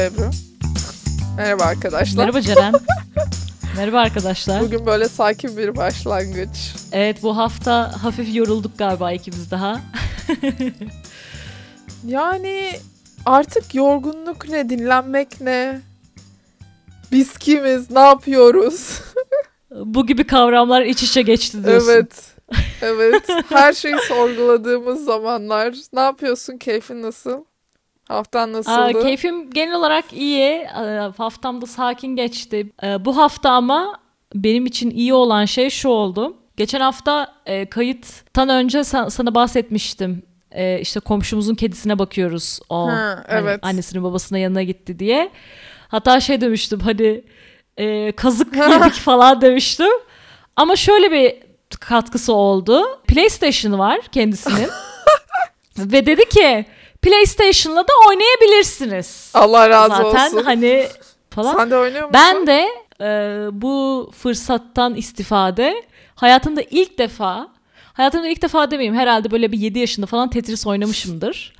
Merhaba Ebru. Merhaba arkadaşlar. Merhaba Ceren. Merhaba arkadaşlar. Bugün böyle sakin bir başlangıç. Evet bu hafta hafif yorulduk galiba ikimiz daha. Yani artık yorgunluk ne, dinlenmek ne? Biz kimiz, ne yapıyoruz? bu gibi kavramlar iç içe geçti diyorsun. Evet. Evet. Her şeyi sorguladığımız zamanlar. Ne yapıyorsun? Keyfin nasıl? Haftan nasıldı? Aa, keyfim genel olarak iyi. Aa, Haftam da sakin geçti. Ee, Bu hafta ama benim için iyi olan şey şu oldu. Geçen hafta e, kayıttan önce sa- sana bahsetmiştim. E, işte komşumuzun kedisine bakıyoruz. O Ha, hani evet. annesinin babasına yanına gitti diye. Hatta şey demiştim hani e, kazık yedik falan demiştim. Ama şöyle bir katkısı oldu. PlayStation var kendisinin. Ve dedi ki PlayStation'la da oynayabilirsiniz. Allah razı Zaten olsun. hani falan. Sen de oynuyor musun? Ben de e, bu fırsattan istifade hayatımda ilk defa hayatımda ilk defa demeyeyim herhalde böyle bir 7 yaşında falan Tetris oynamışımdır.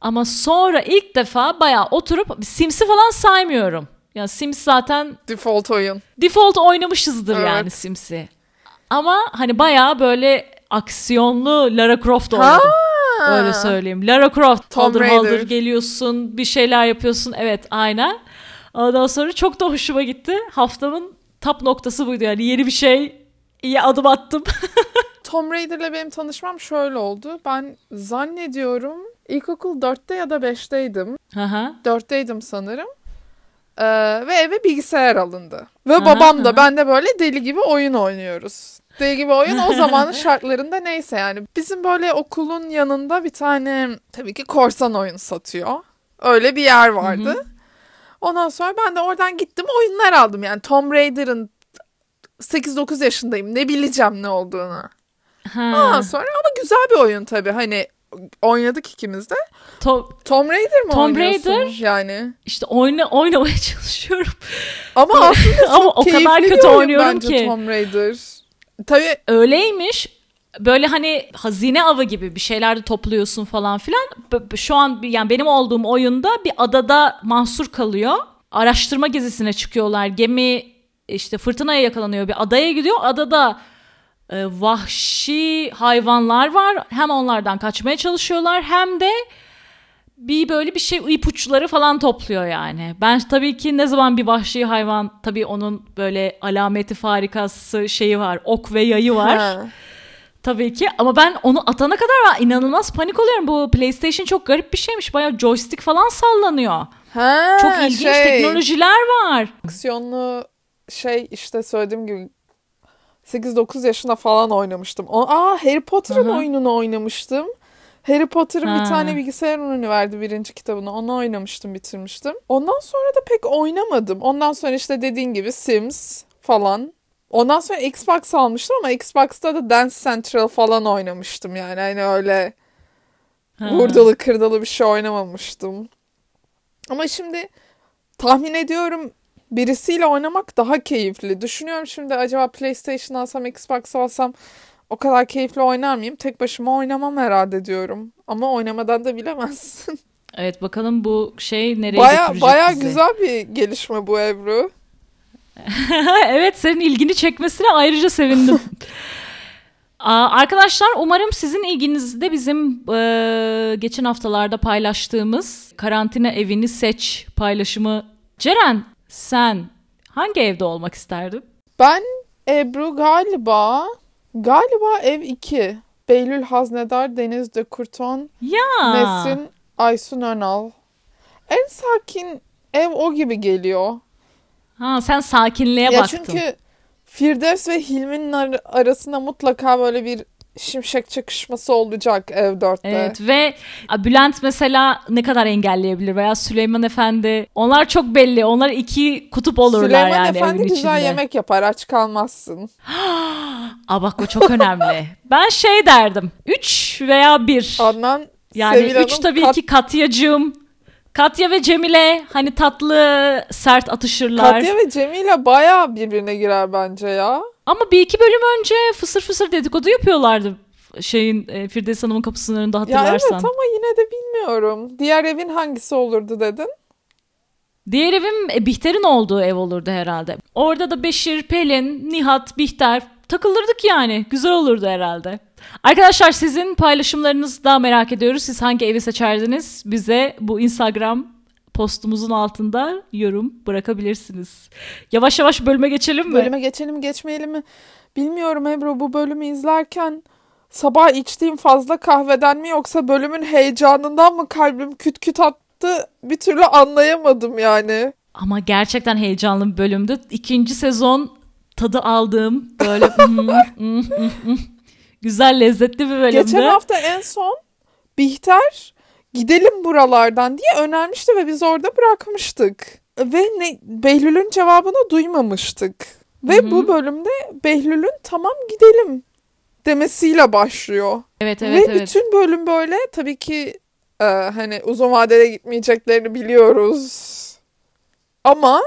Ama sonra ilk defa bayağı oturup Sims'i falan saymıyorum. Yani Sims zaten Default oyun. default oynamışızdır Evet. yani Sims'i. Ama hani bayağı böyle aksiyonlu Lara Croft oynadım. Ha. Öyle söyleyeyim. Lara Croft Tomb haldır Raider. haldır geliyorsun bir şeyler yapıyorsun. Evet aynen. Ondan sonra çok da hoşuma gitti. Haftamın tap noktası buydu yani yeni bir şey iyi adım attım. Tomb Raider'la benim tanışmam şöyle oldu. Ben zannediyorum ilkokul 4'te ya da 5'teydim. Aha. 4'teydim sanırım. Ee, ve eve bilgisayar alındı. Ve Aha, babam da aha. ben de böyle deli gibi oyun oynuyoruz. Deli gibi oyun o zamanın şartlarında neyse yani. Bizim böyle okulun yanında bir tane tabii ki korsan oyun satıyor. Öyle bir yer vardı. Ondan sonra ben de oradan gittim oyunlar aldım. Yani Tomb Raider'ın 8-9 yaşındayım. Ne bileceğim ne olduğunu. Ha. Ondan sonra ama güzel bir oyun tabii. Hani oynadık ikimiz de. To- Tomb Raider mı Tomb oynuyorsun? Raider. Yani. işte oyna oynamaya çalışıyorum. Ama aslında Ama o kadar kötü oynuyorum bence ki. Tomb Raider. Tabii Öyleymiş. Böyle hani hazine avı gibi bir şeyler de topluyorsun falan filan. Şu an yani benim olduğum oyunda bir adada mahsur kalıyor. Araştırma gezisine çıkıyorlar. Gemi işte fırtınaya yakalanıyor bir adaya gidiyor. Adada e, vahşi hayvanlar var. Hem onlardan kaçmaya çalışıyorlar hem de bir böyle bir şey ipuçları falan topluyor yani. Ben tabii ki ne zaman bir vahşi hayvan tabii onun böyle alameti farikası şeyi var. Ok ve yayı var. Ha. Tabii ki ama ben onu atana kadar inanılmaz panik oluyorum. Bu PlayStation çok garip bir şeymiş. Bayağı joystick falan sallanıyor. Ha, Çok ilginç şey, teknolojiler var. Aksiyonlu şey işte söylediğim gibi 8-9 yaşında falan oynamıştım. Aa Harry Potter'ın oyununu oynamıştım. Harry Potter'ın Ha. bir tane bilgisayar oyunu verdi birinci kitabını. Onu oynamıştım, bitirmiştim. Ondan sonra da pek oynamadım. Ondan sonra işte dediğin gibi Sims falan. Ondan sonra Xbox almıştım ama Xbox'ta da Dance Central falan oynamıştım yani. Hani öyle Ha. vurdulu kırdılı bir şey oynamamıştım. Ama şimdi tahmin ediyorum birisiyle oynamak daha keyifli. Düşünüyorum şimdi acaba PlayStation alsam, Xbox alsam o kadar keyifli oynar mıyım? Tek başıma oynamam herhalde diyorum. Ama oynamadan da bilemezsin. Evet bakalım bu şey nereye baya götürecek baya bizi. güzel bir gelişme bu Ebru. evet senin ilgini çekmesine ayrıca sevindim. Arkadaşlar umarım sizin ilginizde bizim e, geçen haftalarda paylaştığımız karantina evini seç paylaşımı. Ceren sen hangi evde olmak isterdin? Ben Ebru galiba galiba ev 2. Beylül Haznedar, Deniz de Kurton, Ya. Nesrin Aysun Önal. En sakin ev o gibi geliyor. Ha sen sakinliğe ya baktın. çünkü Firdevs ve Hilmi'nin ar- arasında mutlaka böyle bir şimşek çakışması olacak ev 4'te. Evet ve Bülent mesela ne kadar engelleyebilir veya Süleyman Efendi onlar çok belli. Onlar iki kutup olurlar Süleyman yani Efendi evin güzel içinde. yemek yapar aç kalmazsın. Aa bak o çok önemli. ben şey derdim. 3 veya 1. Adnan Yani Sevil 3 Hanım tabii kat- ki Katya'cığım. Katya ve Cemile hani tatlı sert atışırlar. Katya ve Cemile bayağı birbirine girer bence ya. Ama bir iki bölüm önce fısır fısır dedikodu yapıyorlardı şeyin e, Firdevs Hanım'ın kapısının önünde Ya hatırlarsan. evet ama yine de bilmiyorum. Diğer evin hangisi olurdu dedin? Diğer evim e, Bihter'in olduğu ev olurdu herhalde. Orada da Beşir, Pelin, Nihat, Bihter takılırdık yani. Güzel olurdu herhalde. Arkadaşlar sizin paylaşımlarınızı da merak ediyoruz. Siz hangi evi seçerdiniz? Bize bu Instagram postumuzun altında yorum bırakabilirsiniz. Yavaş yavaş bölüme geçelim mi? Bölüme geçelim geçmeyelim mi? Bilmiyorum Ebru bu bölümü izlerken sabah içtiğim fazla kahveden mi yoksa bölümün heyecanından mı kalbim küt küt attı bir türlü anlayamadım yani. Ama gerçekten heyecanlı bir bölümdü. İkinci sezon tadı aldığım böyle hmm, hmm, hmm. Güzel lezzetli bir bölümdü. Geçen hafta en son Bihter gidelim buralardan diye önermişti ve biz orada bırakmıştık. Ve ne, Behlül'ün cevabını duymamıştık. Ve Hı hı. bu bölümde Behlül'ün tamam gidelim demesiyle başlıyor. Evet evet Ve evet. bütün bölüm böyle tabii ki e, hani uzun vadede gitmeyeceklerini biliyoruz. Ama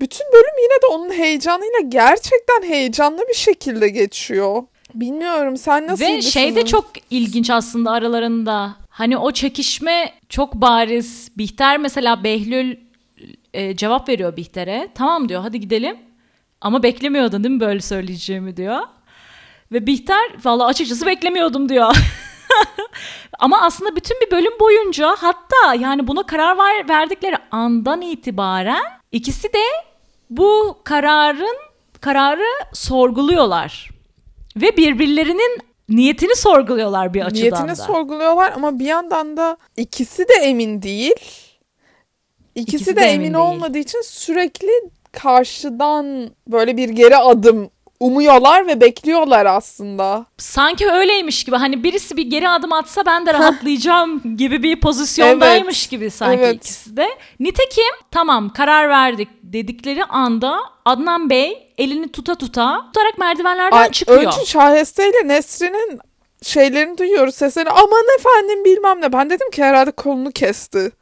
bütün bölüm yine de onun heyecanıyla gerçekten heyecanlı bir şekilde geçiyor. Bilmiyorum sen nasıl Ve şey de çok ilginç aslında aralarında. Hani o çekişme çok bariz. Bihter mesela Behlül e, cevap veriyor Bihter'e. Tamam diyor hadi gidelim. Ama beklemiyordun değil mi böyle söyleyeceğimi diyor. Ve Bihter valla açıkçası beklemiyordum diyor. Ama aslında bütün bir bölüm boyunca hatta yani buna karar ver, verdikleri andan itibaren ikisi de bu kararın kararı sorguluyorlar. Ve birbirlerinin niyetini sorguluyorlar bir açıdan Niyetini da. sorguluyorlar ama bir yandan da ikisi de emin değil. İkisi, İkisi de, de emin, emin değil. olmadığı için sürekli karşıdan böyle bir geri adım umuyorlar ve bekliyorlar aslında. Sanki öyleymiş gibi hani birisi bir geri adım atsa ben de rahatlayacağım gibi bir pozisyondaymış gibi sanki evet. ikisi de. Nitekim tamam karar verdik dedikleri anda Adnan Bey elini tuta tuta tutarak merdivenlerden Ay, çıkıyor. Önce Şaheste ile Nesrin'in şeylerini duyuyoruz seslerini. Aman efendim bilmem ne. Ben dedim ki herhalde kolunu kesti.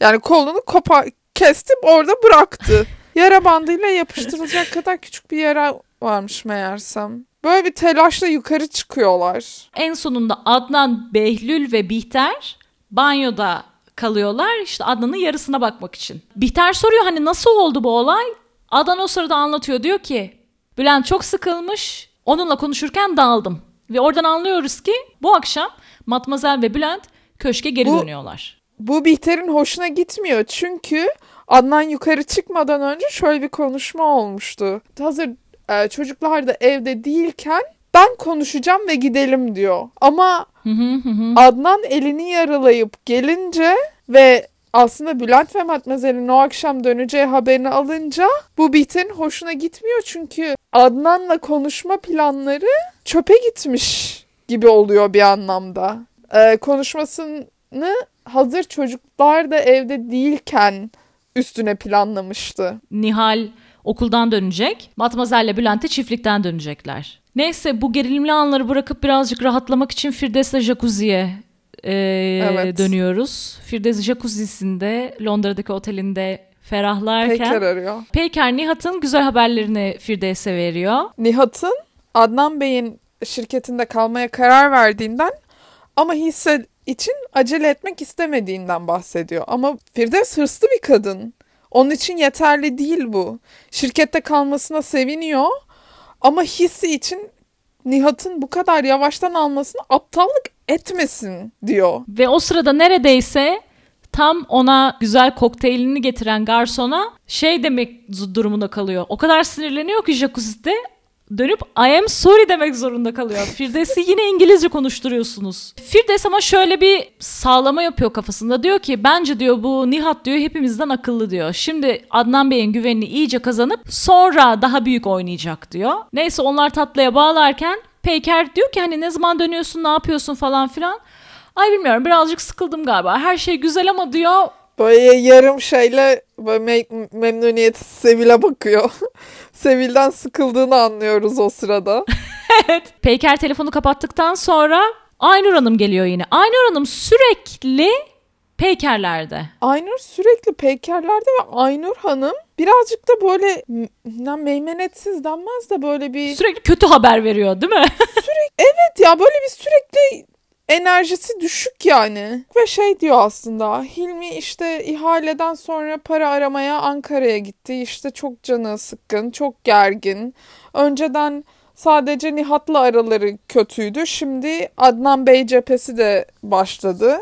Yani kolunu kopar kesti orada bıraktı. Yara bandıyla yapıştırılacak kadar küçük bir yara varmış meğersem. Böyle bir telaşla yukarı çıkıyorlar. En sonunda Adnan, Behlül ve Bihter banyoda kalıyorlar. İşte Adnan'ın yarısına bakmak için. Bihter soruyor hani nasıl oldu bu olay? Adnan o sırada anlatıyor. Diyor ki Bülent çok sıkılmış. Onunla konuşurken daldım. Ve oradan anlıyoruz ki bu akşam Matmazel ve Bülent köşke geri Bu- dönüyorlar. Bu Bihter'in hoşuna gitmiyor çünkü Adnan yukarı çıkmadan önce şöyle bir konuşma olmuştu. Hazır e, çocuklar da evde değilken ben konuşacağım ve gidelim diyor. Ama. Adnan elini yaralayıp gelince ve aslında Bülent ve Matmazel'in o akşam döneceği haberini alınca bu Bihter'in hoşuna gitmiyor çünkü Adnan'la konuşma planları çöpe gitmiş gibi oluyor bir anlamda. Ee, konuşmasını hazır çocuklar da evde değilken üstüne planlamıştı. Nihal okuldan dönecek. Matmazel'le Bülent de çiftlikten dönecekler. Neyse bu gerilimli anları bırakıp birazcık rahatlamak için Firdevs'le Jacuzzi'ye e, Evet. dönüyoruz. Firdevs Jacuzzi'sinde Londra'daki otelinde ferahlarken Peker arıyor. Peyker Nihat'ın güzel haberlerini Firdevs'e veriyor. Nihat'ın Adnan Bey'in şirketinde kalmaya karar verdiğinden ama hisse için acele etmek istemediğinden bahsediyor. Ama Firdevs hırslı bir kadın. Onun için yeterli değil bu. Şirkette kalmasına seviniyor ama hissi için Nihat'ın bu kadar yavaştan almasını aptallık etmesin diyor. Ve o sırada neredeyse tam ona güzel kokteylini getiren garsona şey demek durumunda kalıyor. O kadar sinirleniyor ki jacuzzi'de dönüp I am sorry demek zorunda kalıyor. Firdevs'i yine İngilizce konuşturuyorsunuz. Firdevs ama şöyle bir sağlama yapıyor kafasında. Diyor ki bence diyor bu Nihat diyor hepimizden akıllı diyor. Şimdi Adnan Bey'in güvenini iyice kazanıp sonra daha büyük oynayacak diyor. Neyse onlar tatlıya bağlarken Peyker diyor ki hani ne zaman dönüyorsun ne yapıyorsun falan filan. Ay bilmiyorum birazcık sıkıldım galiba. Her şey güzel ama diyor Böyle yarım şeyle böyle me- memnuniyetsiz Sevil'e bakıyor. Sevil'den sıkıldığını anlıyoruz o sırada. evet. Peyker telefonu kapattıktan sonra Aynur Hanım geliyor yine. Aynur Hanım sürekli Peykerlerde. Aynur sürekli peykerlerde ve Aynur Hanım birazcık da böyle ya meymenetsiz denmez de böyle bir Sürekli kötü haber veriyor değil mi? evet ya böyle bir sürekli enerjisi düşük yani. Ve şey diyor aslında Hilmi işte ihaleden sonra para aramaya Ankara'ya gitti. İşte çok canı sıkkın, çok gergin. Önceden sadece Nihat'la araları kötüydü. Şimdi Adnan Bey cephesi de başladı.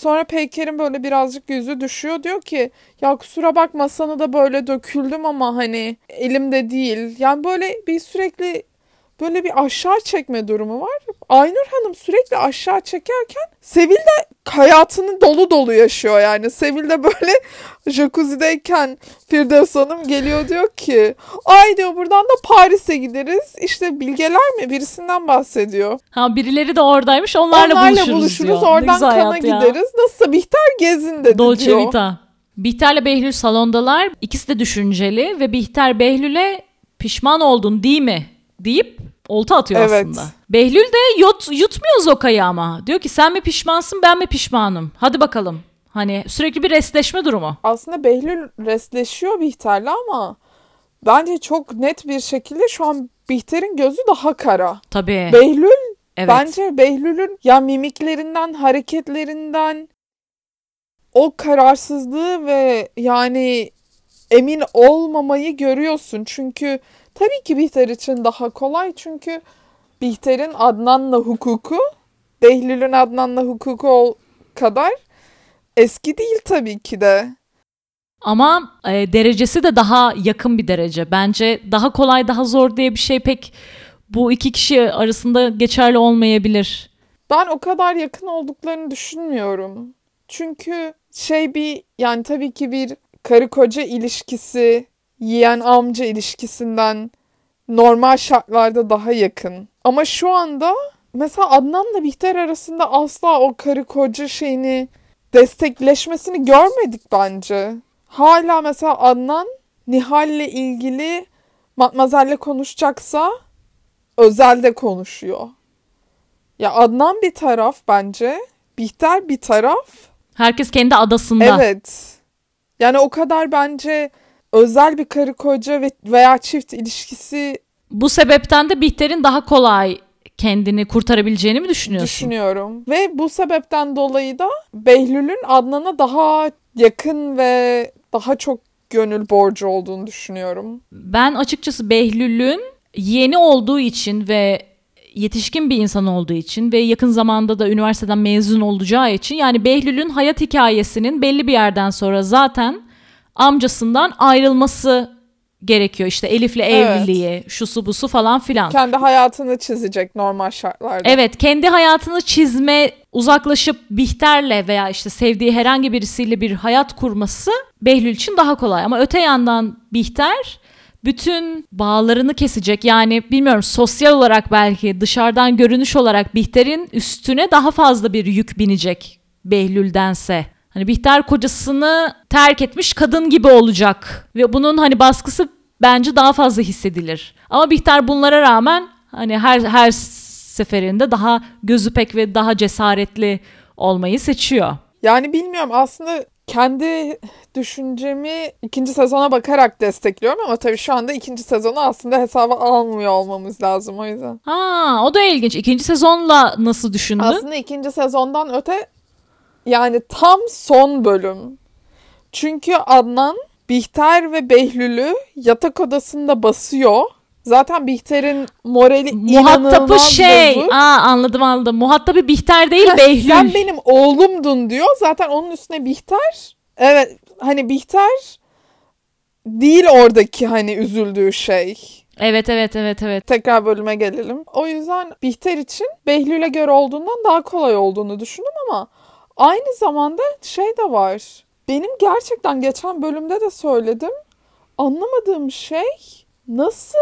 Sonra Peyker'in böyle birazcık yüzü düşüyor. Diyor ki ya kusura bakma sana da böyle döküldüm ama hani elimde değil. Yani böyle bir sürekli böyle bir aşağı çekme durumu var. Aynur Hanım sürekli aşağı çekerken Sevil de hayatını dolu dolu yaşıyor yani. Sevil de böyle jacuzzi'deyken Firdevs Hanım geliyor diyor ki ay diyor buradan da Paris'e gideriz. İşte bilgeler mi birisinden bahsediyor. Ha birileri de oradaymış onlarla, Onlarla buluşuruz, buluşuruz diyor. Oradan kana gideriz. Nasılsa Bihter gezin dedi Dolce diyor. Vita. Bihter'le Behlül salondalar. İkisi de düşünceli ve Bihter Behlül'e pişman oldun değil mi deyip olta atıyor Evet. aslında. Behlül de yut, yutmuyor Zoka'yı ama. Diyor ki sen mi pişmansın ben mi pişmanım? Hadi bakalım. Hani sürekli bir restleşme durumu. Aslında Behlül restleşiyor Bihter'le ama bence çok net bir şekilde şu an Bihter'in gözü daha kara. Tabii. Behlül evet. bence Behlül'ün ya mimiklerinden, hareketlerinden o kararsızlığı ve yani emin olmamayı görüyorsun. Çünkü tabii ki Bihter için daha kolay çünkü Bihter'in Adnan'la hukuku Behlül'ün Adnan'la hukuku kadar eski değil tabii ki de. Ama e, derecesi de daha yakın bir derece. Bence daha kolay daha zor diye bir şey pek bu iki kişi arasında geçerli olmayabilir. Ben o kadar yakın olduklarını düşünmüyorum. Çünkü şey bir yani tabii ki bir karı koca ilişkisi, yeğen amca ilişkisinden normal şartlarda daha yakın. Ama şu anda mesela Adnan'la Bihter arasında asla o karı koca şeyini destekleşmesini görmedik bence. Hala mesela Adnan Nihal'le ilgili Matmazel'le konuşacaksa özelde konuşuyor. Ya Adnan bir taraf bence. Bihter bir taraf. Herkes kendi adasında. Evet. Yani o kadar bence özel bir karı koca ve veya çift ilişkisi Bu sebepten de Bihter'in daha kolay kendini kurtarabileceğini mi düşünüyorsun? düşünüyorum. Ve bu sebepten dolayı da Behlül'ün Adnan'a daha yakın ve daha çok gönül borcu olduğunu düşünüyorum. Ben açıkçası Behlül'ün yeni olduğu için ve yetişkin bir insan olduğu için ve yakın zamanda da üniversiteden mezun olacağı için yani Behlül'ün hayat hikayesinin belli bir yerden sonra zaten amcasından ayrılması gerekiyor. İşte Elif'le Evet. evliliği, şusu busu falan filan. Kendi hayatını çizecek normal şartlarda. Evet kendi hayatını çizme uzaklaşıp Bihter'le veya işte sevdiği herhangi birisiyle bir hayat kurması Behlül için daha kolay. Ama öte yandan Bihter bütün bağlarını kesecek. Yani bilmiyorum sosyal olarak belki dışarıdan görünüş olarak Bihter'in üstüne daha fazla bir yük binecek Behlül'dense. Hani Bihter kocasını terk etmiş kadın gibi olacak ve bunun hani baskısı bence daha fazla hissedilir. Ama Bihter bunlara rağmen hani her her seferinde daha gözü pek ve daha cesaretli olmayı seçiyor. Yani bilmiyorum aslında kendi düşüncemi ikinci sezona bakarak destekliyorum ama tabii şu anda ikinci sezonu aslında hesaba almıyor olmamız lazım o yüzden. Ha, o da ilginç. İkinci sezonla nasıl düşündün? Aslında ikinci sezondan öte yani tam son bölüm. Çünkü Adnan Bihter ve Behlül'ü yatak odasında basıyor. Zaten Bihter'in morali Muhatabı şey. bozuk. Aa anladım anladım. Muhatabı Bihter değil Behlül. Sen benim oğlumdun diyor. Zaten onun üstüne Bihter. Evet hani Bihter değil oradaki hani üzüldüğü şey. Evet evet evet evet. Tekrar bölüme gelelim. O yüzden Bihter için Behlül'e göre olduğundan daha kolay olduğunu düşündüm ama aynı zamanda şey de var. Benim gerçekten geçen bölümde de söyledim. Anlamadığım şey nasıl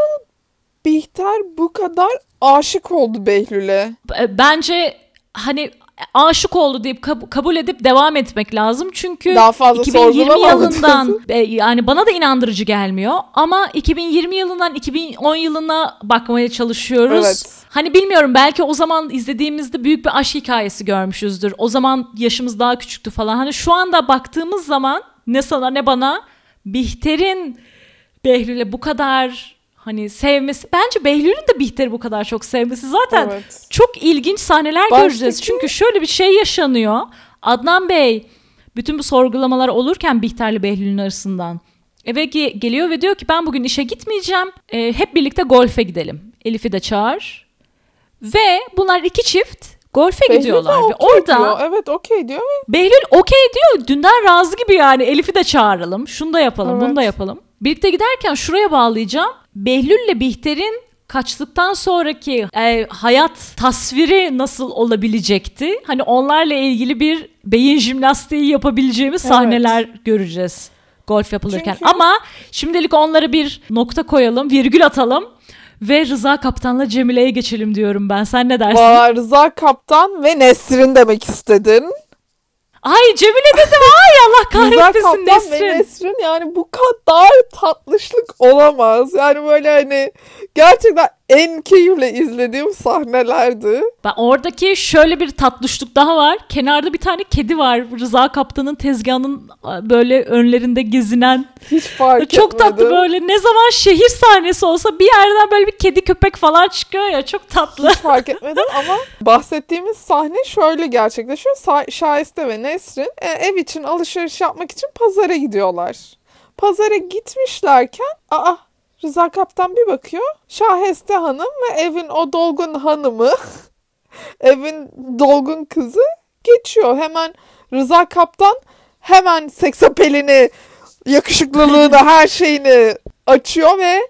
Bihter bu kadar aşık oldu Behlül'e? B- Bence hani aşık oldu deyip kab- kabul edip devam etmek lazım. Çünkü Daha fazla 2020 sorgulamamak yılından e, yani bana da inandırıcı gelmiyor ama 2020 yılından 2010 yılına bakmaya çalışıyoruz. Evet. Hani bilmiyorum belki o zaman izlediğimizde büyük bir aşk hikayesi görmüşüzdür. O zaman yaşımız daha küçüktü falan. Hani şu anda baktığımız zaman ne sana ne bana Bihter'in Behlül'e bu kadar Hani sevmesi. Bence Behlül'ün de Bihter'i bu kadar çok sevmesi zaten Evet. çok ilginç sahneler Baştaki- göreceğiz. Çünkü şöyle bir şey yaşanıyor. Adnan Bey bütün bu sorgulamalar olurken Bihter'le Behlül'ün arasından eve ge- geliyor ve diyor ki ben bugün işe gitmeyeceğim. Ee, hep birlikte golfe gidelim. Elif'i de çağır. Ve bunlar iki çift golfe Behlül gidiyorlar. Ve okey orada diyor. Evet okey diyor. Behlül okey diyor. Dünden razı gibi yani. Elif'i de çağıralım. Şunu da yapalım, bunu Evet. da yapalım. Birlikte giderken şuraya bağlayacağım. Behlül'le Bihter'in kaçtıktan sonraki e, hayat tasviri nasıl olabilecekti? Hani onlarla ilgili bir beyin jimnastiği yapabileceğimiz Evet. sahneler göreceğiz golf yapılırken. Çünkü- Ama şimdilik onlara bir nokta koyalım, virgül atalım ve Rıza Kaptan'la Cemile'ye geçelim diyorum ben. Sen ne dersin? Valla Rıza Kaptan ve Nesrin demek istedin. Ay Cemile dedim. Ay Allah kahretmesin Nesrin. ve Nesrin yani bu kadar tatlışlık olamaz. Yani böyle hani gerçekten en keyifle izlediğim sahnelerdi. Ben oradaki şöyle bir tatlışlık daha var. Kenarda bir tane kedi var. Rıza Kaptan'ın tezgahının a, böyle önlerinde gezinen. Hiç fark Çok tatlı etmedim. böyle. Ne zaman şehir sahnesi olsa bir yerden böyle bir kedi köpek falan çıkıyor ya. Çok tatlı. Hiç fark etmedim ama bahsettiğimiz sahne şöyle gerçekleşiyor. Sa- Şahiste ve Nesrin e, ev için alışveriş yapmak için pazara gidiyorlar. Pazara gitmişlerken aa Rıza Kaptan bir bakıyor. Şahiste Hanım ve evin o dolgun hanımı evin dolgun kızı geçiyor. Hemen Rıza Kaptan hemen seksapelini, yakışıklılığını, her şeyini açıyor ve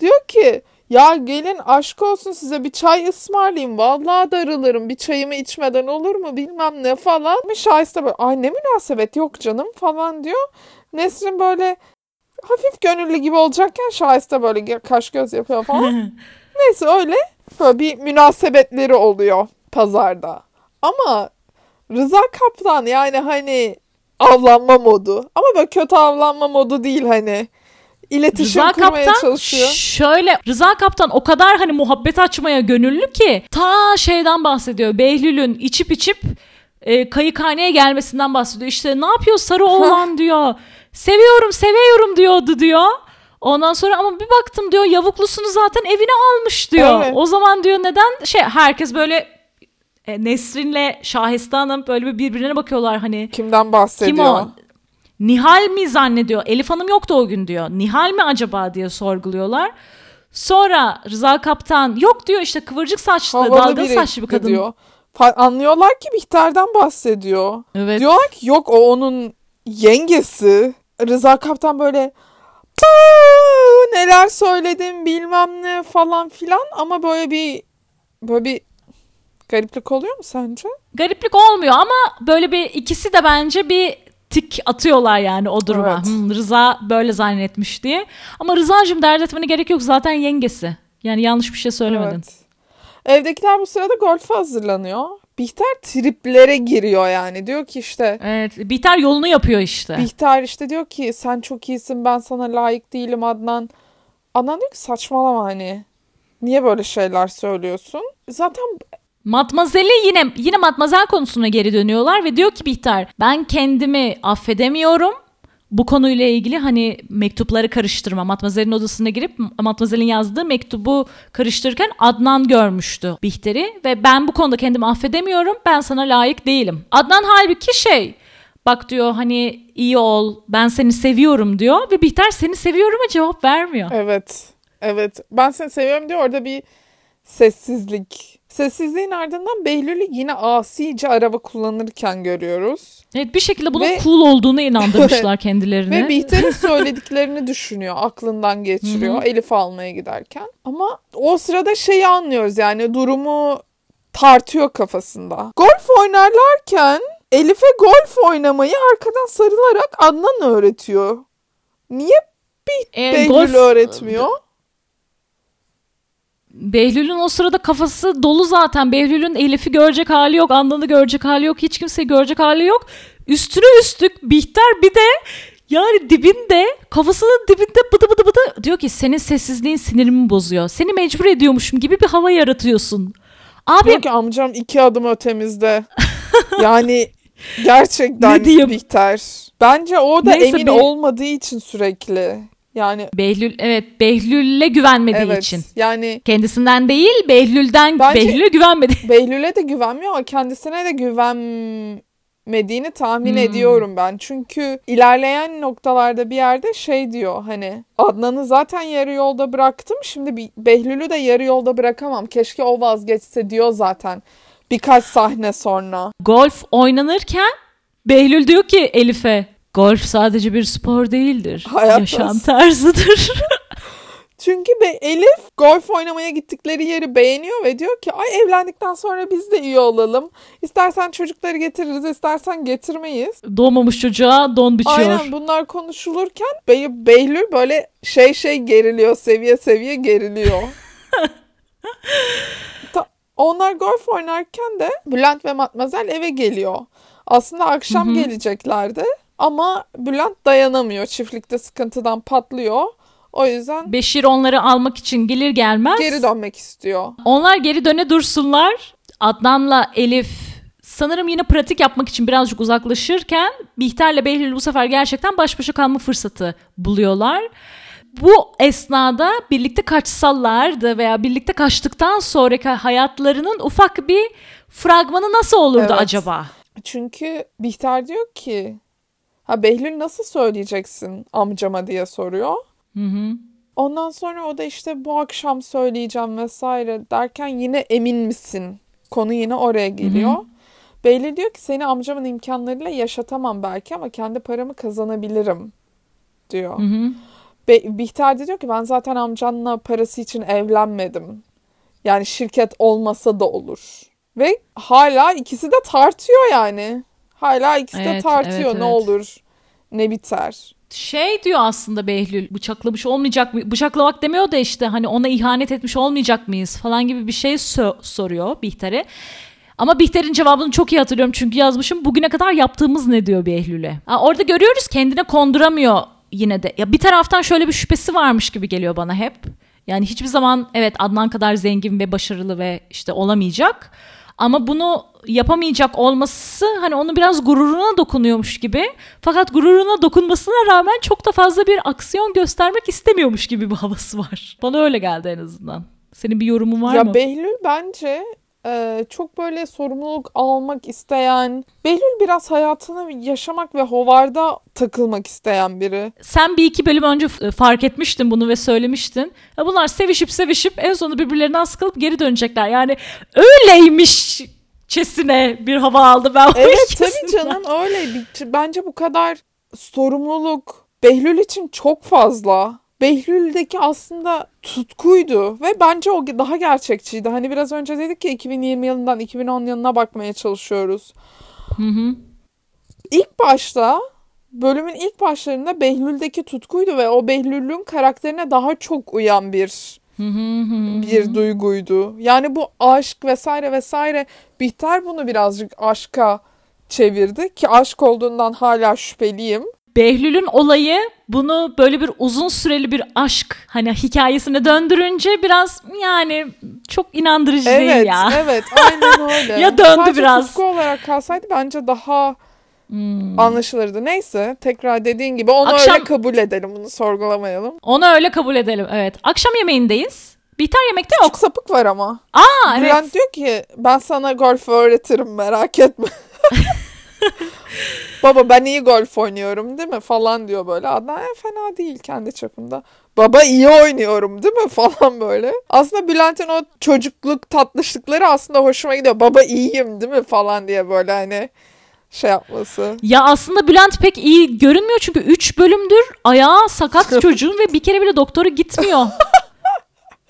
diyor ki ya gelin aşk olsun size bir çay ısmarlayayım. Vallahi darılırım. Bir çayımı içmeden olur mu bilmem ne falan. Şahiste böyle ay ne münasebet yok canım falan diyor. Nesrin böyle hafif gönüllü gibi olacakken Şahiste böyle kaş göz yapıyor falan. Neyse öyle böyle bir münasebetleri oluyor pazarda. Ama Rıza Kaptan yani hani avlanma modu. Ama böyle kötü avlanma modu değil hani. İletişim Rıza kurmaya Kaptan çalışıyor. şöyle Rıza Kaptan o kadar hani muhabbet açmaya gönüllü ki ta şeyden bahsediyor. Behlül'ün içip içip e, kayıkhaneye gelmesinden bahsediyor. İşte ne yapıyor sarı oğlan diyor. Seviyorum seviyorum diyordu diyor. Ondan sonra ama bir baktım diyor yavuklusunu zaten evine almış diyor. Evet. O zaman diyor neden şey herkes böyle e, Nesrin'le Şahiste Hanım böyle bir birbirine bakıyorlar hani Kimden bahsediyor? kim o? Nihal mi zannediyor? Elif Hanım yoktu o gün diyor. Nihal mi acaba diye sorguluyorlar. Sonra Rıza Kaptan yok diyor işte kıvırcık saçlı, Havalı dalgalı saçlı bir kadın. diyor. Anlıyorlar ki Bihter'den bahsediyor. Evet. Diyorlar ki yok o onun yengesi. Rıza Kaptan böyle "Puu, neler söyledim bilmem ne falan filan ama böyle bir böyle bir gariplik oluyor mu sence? Gariplik olmuyor ama böyle bir ikisi de bence bir tik atıyorlar yani o duruma. Evet. Hmm, Rıza böyle zannetmiş diye. Ama Rıza'cığım dert etmene gerek yok zaten yengesi. Yani yanlış bir şey söylemedin. Evet. Evdekiler bu sırada golfe hazırlanıyor. Bihter triplere giriyor yani. Diyor ki işte Evet. Bihter yolunu yapıyor işte. Bihter işte diyor ki sen çok iyisin ben sana layık değilim Adnan. Adnan diyor ki saçmalama hani. Niye böyle şeyler söylüyorsun? Zaten Matmazel'i yine yine Matmazel konusuna geri dönüyorlar ve diyor ki Bihter ben kendimi affedemiyorum. Bu konuyla ilgili hani mektupları karıştırma. Matmazel'in odasına girip Matmazel'in yazdığı mektubu karıştırırken Adnan görmüştü Bihter'i ve ben bu konuda kendimi affedemiyorum. Ben sana layık değilim. Adnan halbuki şey bak diyor hani iyi ol ben seni seviyorum diyor ve Bihter seni seviyorum'a cevap vermiyor. evet. Evet. Ben seni seviyorum diyor. Orada bir sessizlik. Sessizliğin ardından Behlül'ü yine asice araba kullanırken görüyoruz. Evet bir şekilde bunun Ve- cool olduğunu inandırmışlar kendilerine. Ve Bihter'in söylediklerini düşünüyor. Aklından geçiriyor. Elif almaya giderken. Ama o sırada şeyi anlıyoruz yani durumu tartıyor kafasında. Golf oynarlarken Elif'e golf oynamayı arkadan sarılarak Adnan öğretiyor. Niye E, Behlül golf- öğretmiyor? Behlül'ün o sırada kafası dolu zaten. Behlül'ün Elif'i görecek hali yok, Adnan'ı görecek hali yok, hiç kimseyi görecek hali yok. Üstüne üstlük Bihter bir de yani dibinde, kafasının dibinde bıdı bıdı bıdı diyor ki senin sessizliğin sinirimi bozuyor. Seni mecbur ediyormuşum gibi bir hava yaratıyorsun. Abi Diyor ki amcam iki adım ötemizde. yani gerçekten Ne diyeyim? Bihter. Bence o da Neyse, emin be- olmadığı için sürekli. Yani Behlül evet Behlül'le güvenmediği evet için. yani Kendisinden değil Behlül'den Behlül'e güvenmedi. Behlül'e de güvenmiyor ama kendisine de güvenmediğini tahmin Hmm. ediyorum ben. Çünkü ilerleyen noktalarda bir yerde şey diyor hani Adnan'ı zaten yarı yolda bıraktım şimdi Behlül'ü de yarı yolda bırakamam. Keşke o vazgeçse diyor zaten birkaç sahne sonra. Golf oynanırken Behlül diyor ki Elif'e golf sadece bir spor değildir. Hayat Yaşam nasıl?" tarzıdır. Çünkü be Elif golf oynamaya gittikleri yeri beğeniyor ve diyor ki ay evlendikten sonra biz de iyi olalım. İstersen çocukları getiririz, istersen getirmeyiz. Doğmamış çocuğa don biçiyor. Aynen bunlar konuşulurken Bey Behlül böyle şey şey geriliyor, seviye seviye geriliyor. Ta- onlar golf oynarken de Bülent ve Matmazel eve geliyor. Aslında akşam Hı hı. geleceklerdi ama Bülent dayanamıyor. Çiftlikte sıkıntıdan patlıyor. O yüzden Beşir onları almak için gelir gelmez. geri dönmek istiyor. Onlar geri döne dursunlar. Adnan'la Elif sanırım yine pratik yapmak için birazcık uzaklaşırken Bihter'le Behlül bu sefer gerçekten baş başa kalma fırsatı buluyorlar. Bu esnada birlikte kaçsalardı veya birlikte kaçtıktan sonraki hayatlarının ufak bir fragmanı nasıl olurdu Evet. acaba? Çünkü Bihter diyor ki ha Behlül nasıl söyleyeceksin amcama diye soruyor. Hı hı. Ondan sonra o da işte bu akşam söyleyeceğim vesaire derken yine emin misin? Konu yine oraya geliyor. Behlül diyor ki seni amcamın imkanlarıyla yaşatamam belki ama kendi paramı kazanabilirim diyor. Hı hı. Be- Bihter de diyor ki ben zaten amcanla parası için evlenmedim. Yani şirket olmasa da olur. Ve hala ikisi de tartıyor yani. Hala ikisi de Evet, tartıyor evet, ne evet. olur ne biter. Şey diyor aslında Behlül bıçaklamış olmayacak mı? Bıçaklamak demiyor da işte hani ona ihanet etmiş olmayacak mıyız falan gibi bir şey sö- soruyor Bihter'e. Ama Bihter'in cevabını çok iyi hatırlıyorum çünkü yazmışım. Bugüne kadar yaptığımız ne diyor Behlül'e. Ha, orada görüyoruz kendine konduramıyor yine de. Ya bir taraftan şöyle bir şüphesi varmış gibi geliyor bana hep. Yani hiçbir zaman evet Adnan kadar zengin ve başarılı ve işte olamayacak. Ama bunu yapamayacak olması hani onu biraz gururuna dokunuyormuş gibi. Fakat gururuna dokunmasına rağmen çok da fazla bir aksiyon göstermek istemiyormuş gibi bir havası var. Bana öyle geldi en azından. Senin bir yorumun var ya mı? Behlül bence e, çok böyle sorumluluk almak isteyen, Behlül biraz hayatını yaşamak ve hovarda takılmak isteyen biri. Sen bir iki bölüm önce fark etmiştin bunu ve söylemiştin. Ya bunlar sevişip sevişip en sonunda birbirlerinden sıkılıp geri dönecekler. Yani öyleymişçesine bir hava aldı ben Evet tabii canım öyle. Bence bu kadar sorumluluk Behlül için çok fazla. Behlül'deki aslında tutkuydu ve bence o daha gerçekçiydi. Hani biraz önce dedik ya 2020 yılından 2010 yılına bakmaya çalışıyoruz. Hı hı. İlk başta bölümün ilk başlarında Behlül'deki tutkuydu ve o Behlül'ün karakterine daha çok uyan bir bir duyguydu. Yani bu aşk vesaire vesaire Bihter bunu birazcık aşka çevirdi ki aşk olduğundan hala şüpheliyim. Behlül'ün olayı bunu böyle bir uzun süreli bir aşk hani hikayesine döndürünce biraz yani çok inandırıcı değil Evet, ya. evet, aynen öyle. Ya döndü Sadece biraz. tutku olarak kalsaydı bence daha Hmm. anlaşılırdı. Neyse, tekrar dediğin gibi onu Akşam- öyle kabul edelim, bunu sorgulamayalım. Onu öyle kabul edelim evet. Akşam yemeğindeyiz. Bihter yemekte Çok yok. sapık var ama. Aa Bülent evet. diyor ki ben sana golf öğretirim merak etme. Baba ben iyi golf oynuyorum değil mi falan diyor böyle. Adnan "E, fena değil kendi çapında. Baba iyi oynuyorum değil mi falan böyle. Aslında Bülent'in o çocukluk tatlışlıkları aslında hoşuma gidiyor. Baba iyiyim değil mi falan diye böyle hani şey yapması. Ya aslında Bülent pek iyi görünmüyor çünkü 3 bölümdür ayağı sakat çocuğun ve bir kere bile doktora gitmiyor.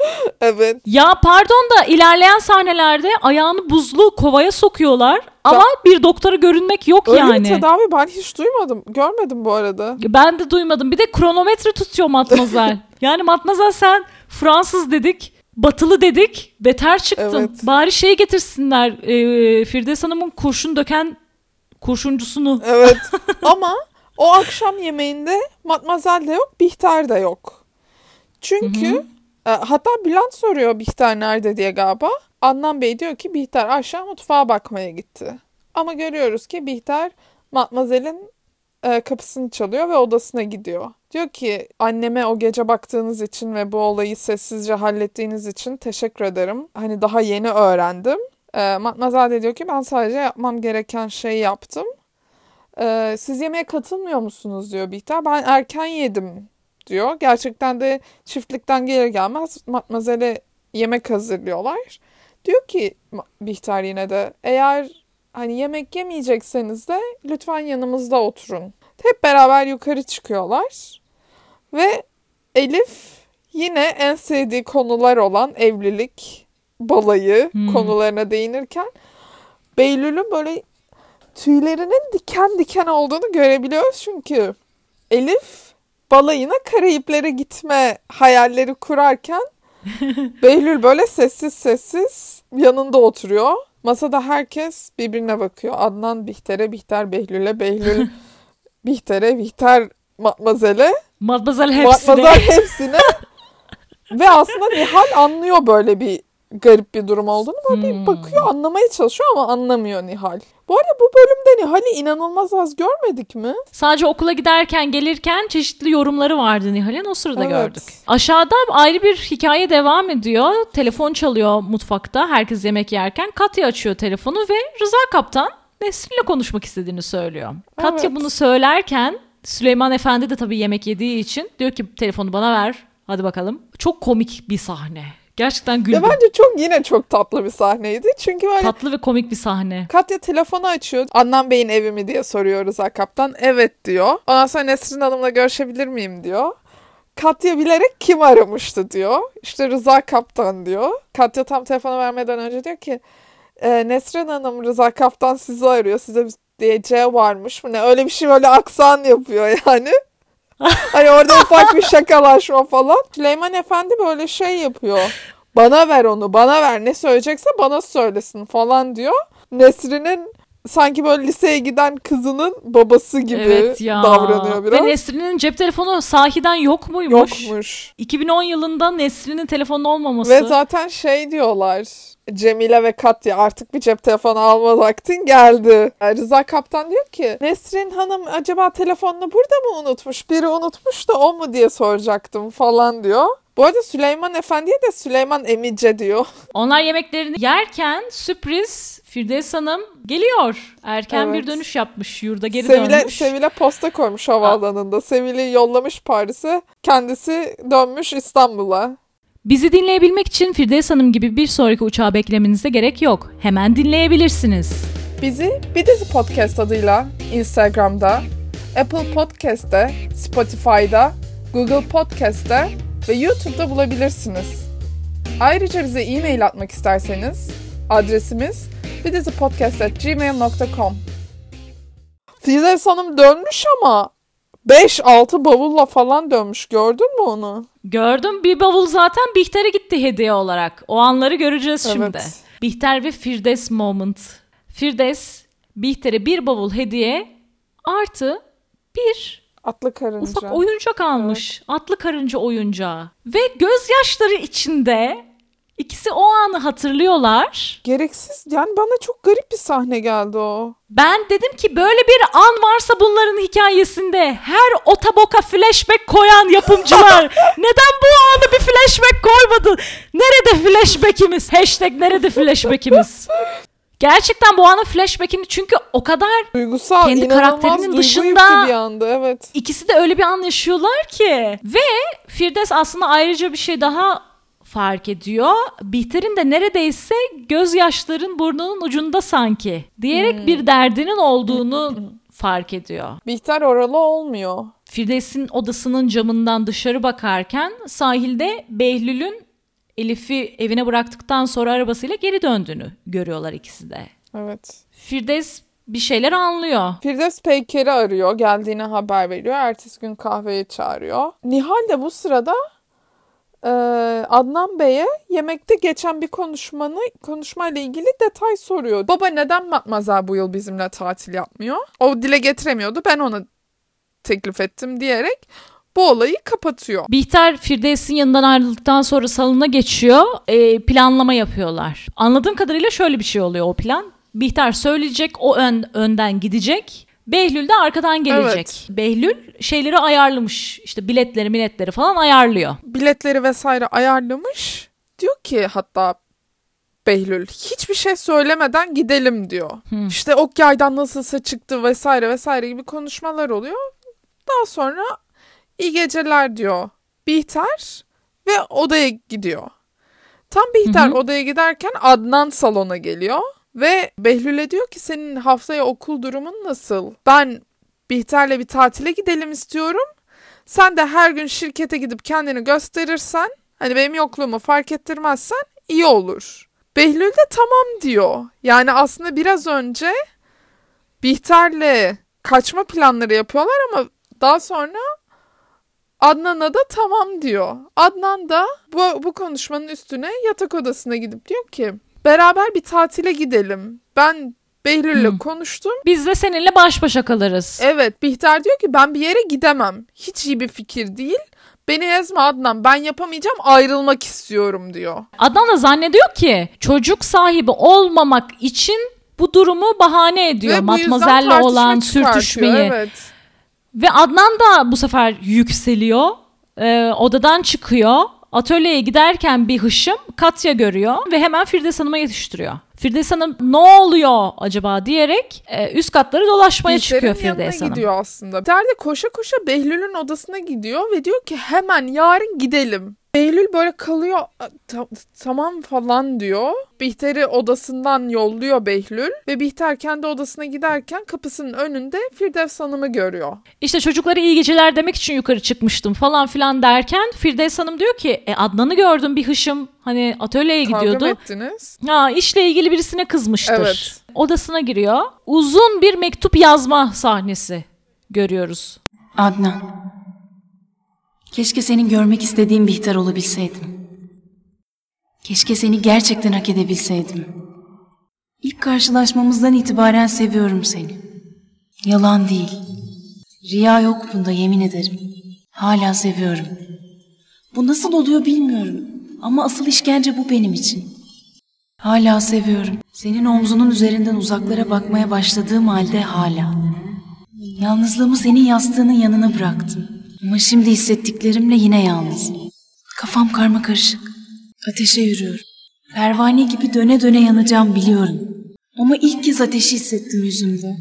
Evet. ya pardon da ilerleyen sahnelerde ayağını buzlu kovaya sokuyorlar ama bir doktora görünmek yok Öyle yani. bir tedavi ben hiç duymadım. Görmedim bu arada. Ben de duymadım. Bir de kronometre tutuyor Matmazel. yani Matmazel sen Fransız dedik, batılı dedik, beter çıktın. Evet. Bari şey getirsinler. E, Firdevs Hanım'ın kurşun döken kurşuncusunu. Evet. Ama o akşam yemeğinde Matmazel de yok, Bihter de yok. Çünkü e, hatta Bülent soruyor Bihter nerede diye galiba. Adnan Bey diyor ki Bihter aşağı mutfağa bakmaya gitti. Ama görüyoruz ki Bihter Matmazel'in e, kapısını çalıyor ve odasına gidiyor. Diyor ki anneme o gece baktığınız için ve bu olayı sessizce hallettiğiniz için teşekkür ederim. Hani daha yeni öğrendim. Ee, Matmazel de diyor ki ben sadece yapmam gereken şeyi yaptım. Ee, siz yemeğe katılmıyor musunuz diyor Bihter. Ben erken yedim diyor. Gerçekten de çiftlikten gelir gelmez Matmazel'e yemek hazırlıyorlar. Diyor ki Bihter yine de eğer hani yemek yemeyecekseniz de lütfen yanımızda oturun. Hep beraber yukarı çıkıyorlar. Ve Elif yine en sevdiği konular olan evlilik, balayı Hmm. konularına değinirken Beylül'ün böyle tüylerinin diken diken olduğunu görebiliyoruz çünkü Elif balayına Karayiplere gitme hayalleri kurarken Behlül böyle sessiz sessiz yanında oturuyor. Masada herkes birbirine bakıyor. Adnan Bihter'e, Bihter Behlül'e, Behlül Bihter'e, Bihter Matmazel'e, Matmazel hepsine. Matmazel hepsine. Ve aslında Nihal anlıyor böyle bir garip bir durum olduğunu. Böyle Hmm. bir bakıyor anlamaya çalışıyor ama anlamıyor Nihal. Bu arada bu bölümde Nihal'i inanılmaz az görmedik mi? Sadece okula giderken gelirken çeşitli yorumları vardı Nihal'in o sırada Evet. gördük. Aşağıda ayrı bir hikaye devam ediyor. Telefon çalıyor mutfakta herkes yemek yerken. Katya açıyor telefonu ve Rıza Kaptan Nesrin'le konuşmak istediğini söylüyor. Katya Evet. bunu söylerken Süleyman Efendi de tabii yemek yediği için diyor ki telefonu bana ver hadi bakalım. Çok komik bir sahne. Gerçekten Ya güldüm. bence çok yine çok tatlı bir sahneydi. Çünkü böyle Tatlı ve komik bir sahne. Katya telefonu açıyor. Adnan Bey'in evi mi diye soruyor Rıza Kaptan. Evet diyor. Ondan sonra Nesrin Hanım'la görüşebilir miyim diyor. Katya bilerek kim aramıştı diyor. İşte Rıza Kaptan diyor. Katya tam telefonu vermeden önce diyor ki e, Nesrin Hanım Rıza Kaptan sizi arıyor. Size bir diyeceği varmış mı ne? Öyle bir şey böyle aksan yapıyor yani. Hani orada ufak bir şakalaşma falan. Süleyman Efendi böyle şey yapıyor. Bana ver onu, bana ver. Ne söyleyecekse bana söylesin falan diyor. Nesrin'in sanki böyle liseye giden kızının babası gibi evet ya. davranıyor biraz. Ve Nesrin'in cep telefonu sahiden yok muymuş? Yokmuş. 2010 yılında Nesrin'in telefonu olmaması. Ve zaten şey diyorlar. Cemile ve Katya artık bir cep telefonu alma vaktin geldi. Rıza Kaptan diyor ki Nesrin Hanım acaba telefonunu burada mı unutmuş? Biri unutmuş da o mu diye soracaktım falan diyor. Bu arada Süleyman Efendi'ye de Süleyman Emice diyor. Onlar yemeklerini yerken sürpriz Firdevs Hanım geliyor. Erken Evet. bir dönüş yapmış. Yurda geri Sevile, dönmüş. Sevile posta koymuş havaalanında. Sevil'i yollamış Paris'e. Kendisi dönmüş İstanbul'a. Bizi dinleyebilmek için Firdevs Hanım gibi bir sonraki uçağı beklemenize gerek yok. Hemen dinleyebilirsiniz. Bizi bir dizi podcast adıyla Instagram'da, Apple Podcast'te, Spotify'da, Google Podcast'te ve YouTube'da bulabilirsiniz. Ayrıca bize e-mail atmak isterseniz adresimiz bidizipodcast.gmail.com Firdevs Hanım dönmüş ama 5-6 bavulla falan dönmüş. Gördün mü onu? Gördüm bir bavul zaten Bihter'e gitti hediye olarak. O anları göreceğiz şimdi. Evet. Bihter ve Firdevs moment. Firdevs Bihter'e bir bavul hediye artı bir Atlı karınca. ufak oyuncak almış. Atlı karınca oyuncağı. Ve gözyaşları içinde ikisi o anı hatırlıyorlar. Gereksiz yani bana çok garip bir sahne geldi o. Ben dedim ki böyle bir an varsa bunların hikayesinde her otaboka flashback koyan yapımcılar neden bu anı bir flashback koymadı? Nerede flashbackimiz? Hashtag nerede flashbackimiz? Gerçekten bu anın flashbackini çünkü o kadar Duygusal Kendi karakterinin dışında- bir anda evet. ikisi de öyle bir an yaşıyorlar ki. Ve Firdevs aslında ayrıca bir şey daha fark ediyor. Bihter'in de neredeyse gözyaşların burnunun ucunda sanki diyerek bir derdinin olduğunu fark ediyor. Bihter oralı olmuyor. Firdevs'in odasının camından dışarı bakarken sahilde Behlül'ün Elif'i evine bıraktıktan sonra arabasıyla geri döndüğünü görüyorlar ikisi de. Evet. Firdevs bir şeyler anlıyor. Firdevs Peyker'i arıyor. Geldiğine haber veriyor. Ertesi gün kahveye çağırıyor. Nihal de bu sırada e, Adnan Bey'e yemekte geçen bir konuşmanı konuşmayla ilgili detay soruyor. Baba neden Matmazel bu yıl bizimle tatil yapmıyor? O dile getiremiyordu. Ben ona teklif ettim diyerek bu olayı kapatıyor. Bihter Firdevs'in yanından ayrıldıktan sonra salona geçiyor. e, planlama yapıyorlar. Anladığım kadarıyla şöyle bir şey oluyor o plan. Bihter söyleyecek, o ön, önden gidecek. Behlül de arkadan gelecek. Behlül şeyleri ayarlamış. İşte biletleri, miletleri falan ayarlıyor. Biletleri vesaire ayarlamış. Diyor ki hatta Behlül hiçbir şey söylemeden gidelim diyor. Hmm. İşte ok yaydan nasılsa çıktı vesaire vesaire gibi konuşmalar oluyor. Daha sonra iyi geceler diyor Bihter ve odaya gidiyor. Tam Bihter Hı hı. odaya giderken Adnan salona geliyor ve Behlül'e diyor ki senin haftaya okul durumun nasıl? Ben Bihter'le bir tatile gidelim istiyorum. Sen de her gün şirkete gidip kendini gösterirsen, hani benim yokluğumu fark ettirmezsen iyi olur. Behlül de tamam diyor. Yani aslında biraz önce Bihter'le kaçma planları yapıyorlar ama daha sonra Adnan'a da tamam diyor. Adnan da bu, bu konuşmanın üstüne yatak odasına gidip diyor ki beraber bir tatile gidelim. Ben Behlül'le Hmm. konuştum. Biz de seninle baş başa kalırız. Evet Bihter diyor ki ben bir yere gidemem. Hiç iyi bir fikir değil. Beni ezme Adnan ben yapamayacağım ayrılmak istiyorum diyor. Adnan da zannediyor ki çocuk sahibi olmamak için bu durumu bahane ediyor. Matmazel'le olan sürtüşmeyi. Evet. Ve Adnan da bu sefer yükseliyor. Ee, odadan çıkıyor. Atölyeye giderken bir hışım Katya görüyor ve hemen Firdevs Hanım'a yetiştiriyor. Firdevs Hanım ne oluyor acaba diyerek e, üst katları dolaşmaya çıkıyor Bihter'in yanına Firdevs Hanım. gidiyor aslında. Bihter de koşa koşa Behlül'ün odasına gidiyor ve diyor ki hemen yarın gidelim. Behlül böyle kalıyor "A, ta- tamam falan diyor. Bihter'i odasından yolluyor Behlül ve Bihter kendi odasına giderken kapısının önünde Firdevs Hanım'ı görüyor. İşte çocuklara iyi geceler demek için yukarı çıkmıştım falan filan derken Firdevs Hanım diyor ki e, Adnan'ı gördüm bir hışım hani atölyeye Kavga gidiyordu. mı ettiniz? Ha, işle ilgili birisine kızmıştır. Evet. Odasına giriyor. Uzun bir mektup yazma sahnesi görüyoruz. Adnan. Keşke senin görmek istediğin Bihter olabilseydim. Keşke seni gerçekten hak edebilseydim. İlk karşılaşmamızdan itibaren seviyorum seni. Yalan değil. Riya yok bunda yemin ederim. Hala seviyorum. Bu nasıl oluyor bilmiyorum. Ama asıl işkence bu benim için. Hala seviyorum. Senin omzunun üzerinden uzaklara bakmaya başladığım halde hala. Yalnızlığımı senin yastığının yanına bıraktım. Ama şimdi hissettiklerimle yine yalnızım. Kafam karma karışık. Ateşe yürüyorum. Pervane gibi döne döne yanacağım biliyorum. Ama ilk kez ateşi hissettim yüzümde.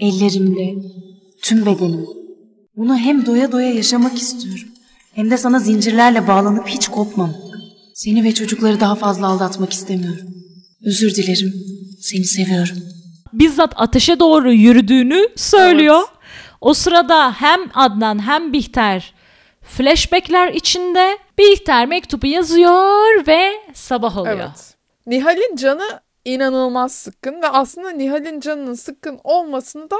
Ellerimde. Tüm bedenimde. Bunu hem doya doya yaşamak istiyorum. Hem de sana zincirlerle bağlanıp hiç kopmamak. Seni ve çocukları daha fazla aldatmak istemiyorum. Özür dilerim. Seni seviyorum. Bizzat ateşe doğru yürüdüğünü söylüyor. Evet. O sırada hem Adnan hem Bihter flashbackler içinde Bihter mektubu yazıyor ve sabah oluyor. Evet. Nihal'in canı inanılmaz sıkkın ve aslında Nihal'in canının sıkkın olmasını da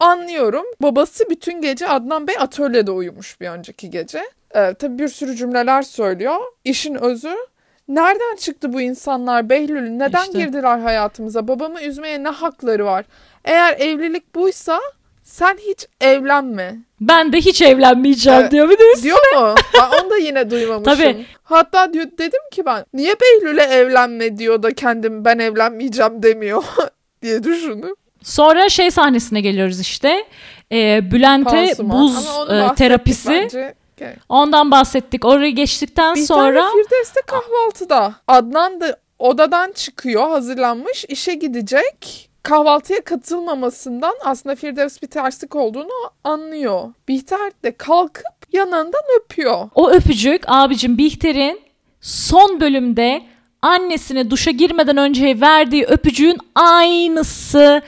anlıyorum. Babası bütün gece Adnan Bey atölyede uyumuş bir önceki gece. Ee, tabii bir sürü cümleler söylüyor. İşin özü nereden çıktı bu insanlar Behlül? Neden İşte. girdiler hayatımıza? Babamı üzmeye ne hakları var? Eğer evlilik buysa sen hiç evlenme. Ben de hiç evlenmeyeceğim Evet. diyor bir de. Diyor mu? Ben onu da yine duymamışım. Tabii. Hatta diyor, dedim ki ben niye Behlül'e evlenme diyor da kendim ben evlenmeyeceğim demiyor diye düşündüm. Sonra şey sahnesine geliyoruz işte. Ee, Bülent'e Pansuman. buz e, terapisi. bence. Okay. Ondan bahsettik. Orayı geçtikten Bir sonra tane Firdevs de kahvaltıda. Adnan da odadan çıkıyor hazırlanmış işe gidecek. Kahvaltıya katılmamasından aslında Firdevs bir terslik olduğunu anlıyor. Bihter de kalkıp yanından öpüyor. o öpücük abicim Bihter'in son bölümde annesine duşa girmeden önce verdiği öpücüğün aynısı.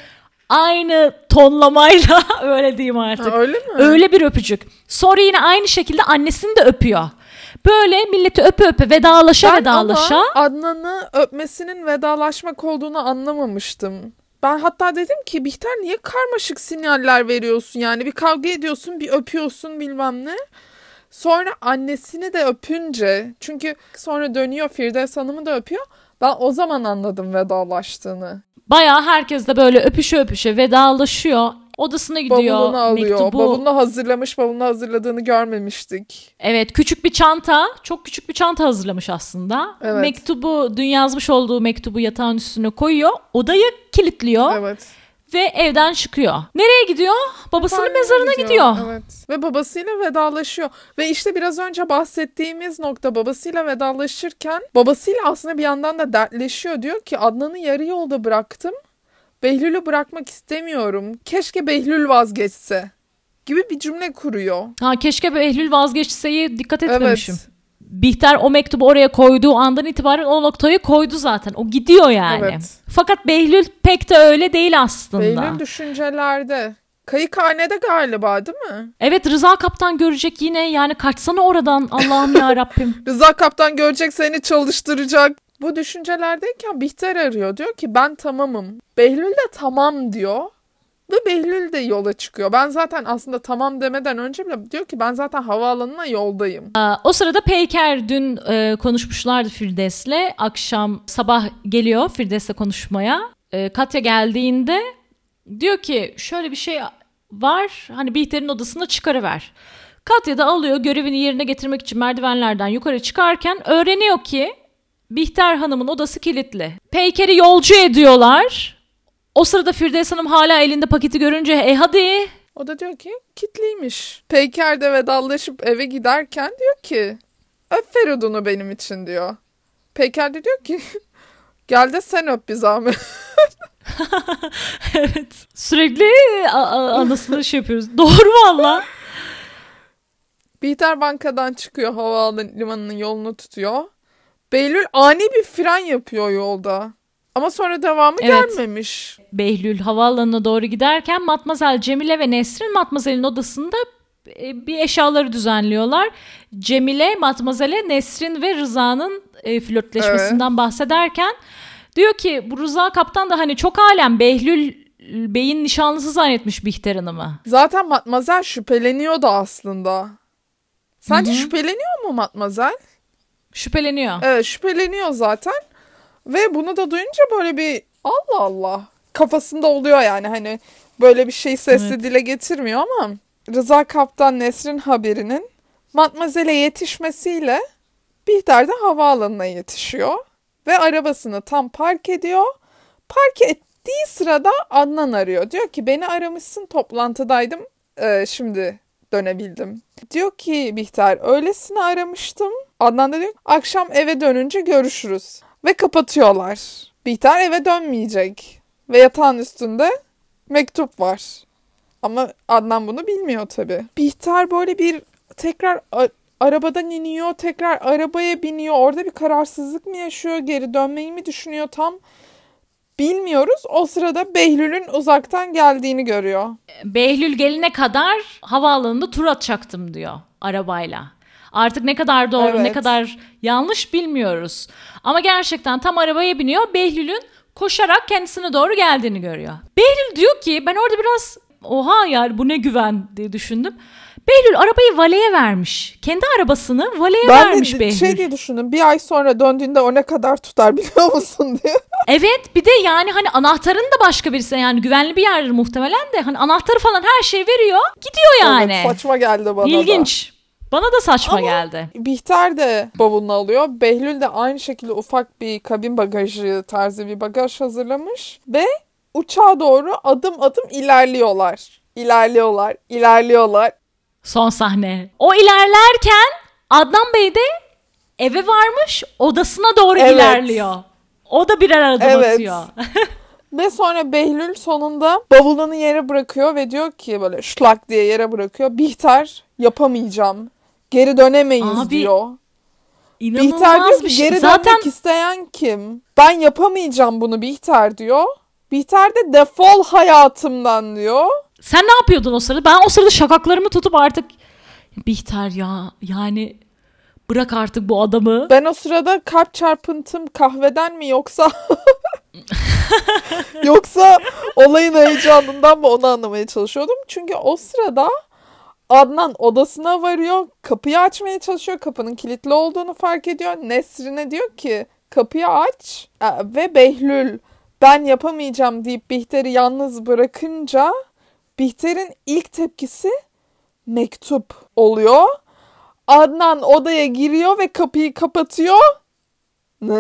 Aynı tonlamayla öyle diyeyim artık. Ha, öyle mi? Öyle bir öpücük. Sonra yine aynı şekilde annesini de öpüyor. Böyle milleti öpe öpe vedalaşa Ben vedalaşa. ama Adnan'ı öpmesinin vedalaşmak olduğunu anlamamıştım. Ben hatta dedim ki Bihter niye karmaşık sinyaller veriyorsun yani bir kavga ediyorsun bir öpüyorsun bilmem ne. Sonra annesini de öpünce çünkü sonra dönüyor Firdevs Hanım'ı da öpüyor. Ben o zaman anladım vedalaştığını. Bayağı herkes de böyle öpüşe öpüşe vedalaşıyor. Odasına gidiyor. Bavulunu alıyor. Mektubu. Bavulunu hazırlamış, bavulunu hazırladığını görmemiştik. Evet küçük bir çanta. Çok küçük bir çanta hazırlamış aslında. Evet. Mektubu dün yazmış olduğu mektubu yatağın üstüne koyuyor. Odayı kilitliyor. Evet. ve evden çıkıyor. Nereye gidiyor? Babasının Hastaneye mezarına gidiyor. Evet. Ve babasıyla vedalaşıyor. Ve işte biraz önce bahsettiğimiz nokta babasıyla vedalaşırken babasıyla aslında bir yandan da dertleşiyor. Diyor ki Adnan'ı yarı yolda bıraktım. Behlül'ü bırakmak istemiyorum. Keşke Behlül vazgeçse. Gibi bir cümle kuruyor. Ha keşke Behlül vazgeçseyi dikkat etmemişim. Evet. Bihter o mektubu oraya koyduğu andan itibaren o noktayı koydu zaten. O gidiyor yani. Evet. Fakat Behlül pek de öyle değil aslında. Behlül düşüncelerde. Kayıkhanede galiba değil mi? Evet Rıza Kaptan görecek yine yani kaçsana oradan Allah'ım ya Rabbim. Rıza Kaptan görecek seni çalıştıracak. Bu düşüncelerdeyken Bihter arıyor. Diyor ki ben tamamım. Behlül de tamam diyor. Ve Behlül de yola çıkıyor. Ben zaten aslında tamam demeden önce bile diyor ki ben zaten havaalanına yoldayım. Aa, O sırada Peyker dün e, konuşmuşlardı Firdevs'le. Akşam sabah geliyor Firdevs'le konuşmaya. E, Katya geldiğinde diyor ki şöyle bir şey var. Hani Bihter'in odasına çıkarıver. Katya da alıyor görevini yerine getirmek için merdivenlerden yukarı çıkarken öğreniyor ki Bihter Hanım'ın odası kilitli. Peyker'i yolcu ediyorlar. O sırada Firdevs Hanım hala elinde paketi görünce e hadi O da diyor ki kitliymiş. Peyker de vedalaşıp eve giderken diyor ki öp Feridun'u benim için diyor. Peyker de diyor ki gel de sen öp bir zahmet. evet. Sürekli anasını şey yapıyoruz. Doğru valla. Bihter bankadan çıkıyor havalimanının yolunu tutuyor. Behlül ani bir fren yapıyor yolda. Ama sonra devamı Evet. gelmemiş. Behlül havaalanına doğru giderken Matmazel Cemile ve Nesrin Matmazel'in odasında e, bir eşyaları düzenliyorlar. Cemile Matmazel'e Nesrin ve Rıza'nın e, flörtleşmesinden bahsederken diyor ki bu Rıza kaptan da hani çok alem Behlül Bey'in nişanlısı zannetmiş Bihter Hanım'ı. Zaten Matmazel şüpheleniyordu aslında. Sence şüpheleniyor mu Matmazel? Şüpheleniyor. Evet şüpheleniyor zaten. Ve bunu da duyunca böyle bir Allah Allah kafasında oluyor yani hani böyle bir şey sesli Evet. dile getirmiyor ama Rıza Kaptan Nesrin haberinin Matmazel'e yetişmesiyle Bihter de havaalanına yetişiyor ve arabasını tam park ediyor. Park ettiği sırada Adnan arıyor. Diyor ki beni aramışsın toplantıdaydım Ee, şimdi dönebildim. Diyor ki Bihter öylesine aramıştım. Adnan da diyor akşam eve dönünce görüşürüz. Ve kapatıyorlar. Bihter eve dönmeyecek. Ve yatağın üstünde mektup var. Ama Adnan bunu bilmiyor tabii. Bihter böyle bir tekrar arabadan iniyor, tekrar arabaya biniyor. Orada bir kararsızlık mı yaşıyor, geri dönmeyi mi düşünüyor tam bilmiyoruz. O sırada Behlül'ün uzaktan geldiğini görüyor. Behlül gelene kadar havaalanında tur atacaktım diyor arabayla. Artık ne kadar doğru ne Evet. kadar yanlış bilmiyoruz. Ama gerçekten tam arabaya biniyor. Behlül'ün koşarak kendisine doğru geldiğini görüyor. Behlül diyor ki ben orada biraz oha yani bu ne güven diye düşündüm. Behlül arabayı valeye vermiş. Kendi arabasını valeye Ben vermiş de Behlül. şey diye düşündüm. Bir ay sonra döndüğünde o ne kadar tutar biliyor musun diye. Evet bir de yani hani anahtarını da başka birisi yani güvenli bir yerdir muhtemelen de hani anahtarı falan her şey veriyor. Gidiyor yani. Evet, saçma geldi bana da. Bana da saçma Ama- geldi. Bihter de bavulunu alıyor. Behlül de aynı şekilde ufak bir kabin bagajı tarzı bir bagaj hazırlamış. Ve uçağa doğru adım adım ilerliyorlar. İlerliyorlar, ilerliyorlar. Son sahne. O ilerlerken Adnan Bey de eve varmış odasına doğru Evet. ilerliyor. O da birer adım Evet. atıyor. Ve sonra Behlül sonunda bavulunu yere bırakıyor ve diyor ki böyle şlak diye yere bırakıyor. Bihter yapamayacağım. Geri dönemeyiz Abi, diyor. Bihter diyor ki şey. geri Zaten dönmek isteyen kim? Ben yapamayacağım bunu Bihter diyor. Bihter de defol hayatımdan diyor. sen ne yapıyordun o sırada? Ben o sırada şakaklarımı tutup artık Bihter ya yani bırak artık bu adamı. Ben o sırada kalp çarpıntım kahveden mi yoksa yoksa olayın heyecanından mı onu anlamaya çalışıyordum. Çünkü o sırada Adnan odasına varıyor. Kapıyı açmaya çalışıyor. Kapının kilitli olduğunu fark ediyor. Nesrin'e diyor ki kapıyı aç. E, Ve Behlül ben yapamayacağım deyip Bihter'i yalnız bırakınca Bihter'in ilk tepkisi mektup oluyor. Adnan odaya giriyor ve kapıyı kapatıyor. Nı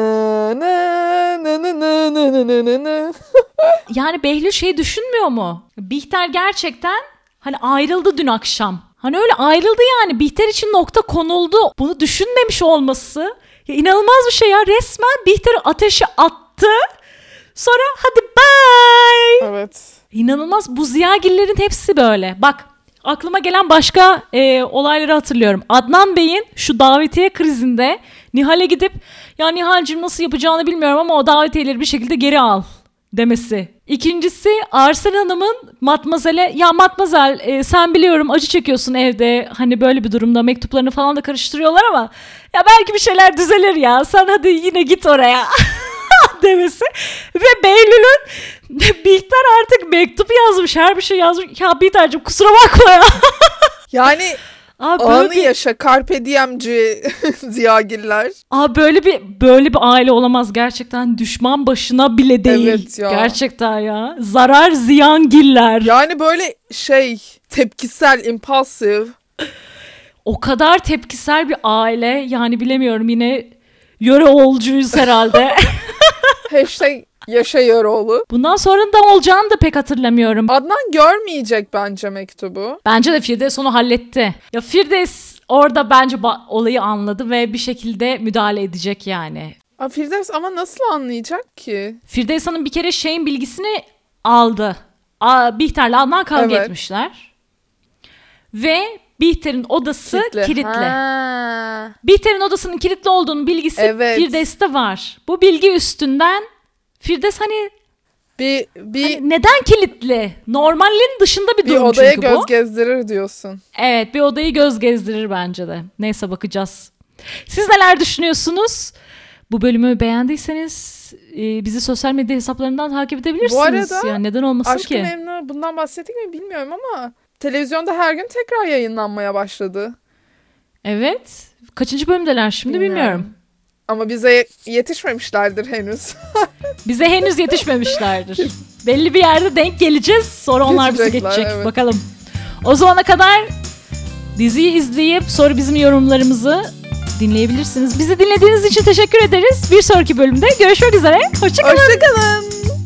yani Behlül şey düşünmüyor mu? Bihter gerçekten hani ayrıldı dün akşam. Hani öyle ayrıldı yani. Bihter için nokta konuldu. Bunu düşünmemiş olması. Ya inanılmaz bir şey ya. Resmen Bihter'i ateşe attı. Sonra hadi bye. Evet. İnanılmaz. Bu Ziyagillerin hepsi böyle. Bak aklıma gelen başka e, olayları hatırlıyorum. Adnan Bey'in şu davetiye krizinde Nihal'e gidip ya Nihal'cim nasıl yapacağını bilmiyorum ama o davetiyeleri bir şekilde geri al demesi. İkincisi Arsen Hanım'ın Matmazel'e ya Matmazel e, sen biliyorum acı çekiyorsun evde. Hani böyle bir durumda mektuplarını falan da karıştırıyorlar ama ya belki bir şeyler düzelir ya. Sen hadi yine git oraya. demesi. Ve Behlül'ün Bihter artık mektup yazmış her bir şey yazmış. Ya Bihter'cim kusura bakma ya. Yani Abi böyle anı bir, yaşa carpe diemci ziyagiller. Aa böyle bir böyle bir aile olamaz gerçekten düşman başına bile değil. Evet ya. Gerçekten ya. Zarar ziyan giller. Yani böyle şey tepkisel, impulsif. O kadar tepkisel bir aile yani bilemiyorum yine yöre olcuyuz herhalde. Hashtag yaşa Yaroğlu. Bundan sonra da olacağını da pek hatırlamıyorum. Adnan görmeyecek bence mektubu. Bence de Firdevs onu halletti. Ya Firdevs orada bence olayı anladı ve bir şekilde müdahale edecek yani. Aa, Firdevs ama nasıl anlayacak ki? Firdevs Hanım bir kere şeyin bilgisini aldı. Aa, Bihter'le Adnan kavga Evet. etmişler. Ve Bihter'in odası kilitli. Ha. Bihter'in odasının kilitli olduğunun bilgisi Evet. Firdevs'te var. Bu bilgi üstünden Firdevs hani, Bir, bir, hani neden kilitli? Normalin dışında bir bir durum odaya çünkü göz bu. gezdirir diyorsun. Evet bir odayı göz gezdirir bence de. Neyse bakacağız. Siz neler düşünüyorsunuz? Bu bölümü beğendiyseniz e, bizi sosyal medya hesaplarından takip edebilirsiniz. Bu arada yani neden olmasın Aşkı ki? Memnu bundan bahsettik mi bilmiyorum ama televizyonda her gün tekrar yayınlanmaya başladı. Evet. Kaçıncı bölümdeler şimdi bilmiyorum. Bilmiyorum. Ama bize yetişmemişlerdir henüz. Bize henüz yetişmemişlerdir. Belli bir yerde denk geleceğiz. Sonra onlar bize geçecek. evet. Bakalım. O zamana kadar diziyi izleyip sonra bizim yorumlarımızı dinleyebilirsiniz. Bizi dinlediğiniz için teşekkür ederiz. Bir sonraki bölümde görüşmek üzere. Hoşçakalın. Hoşçakalın.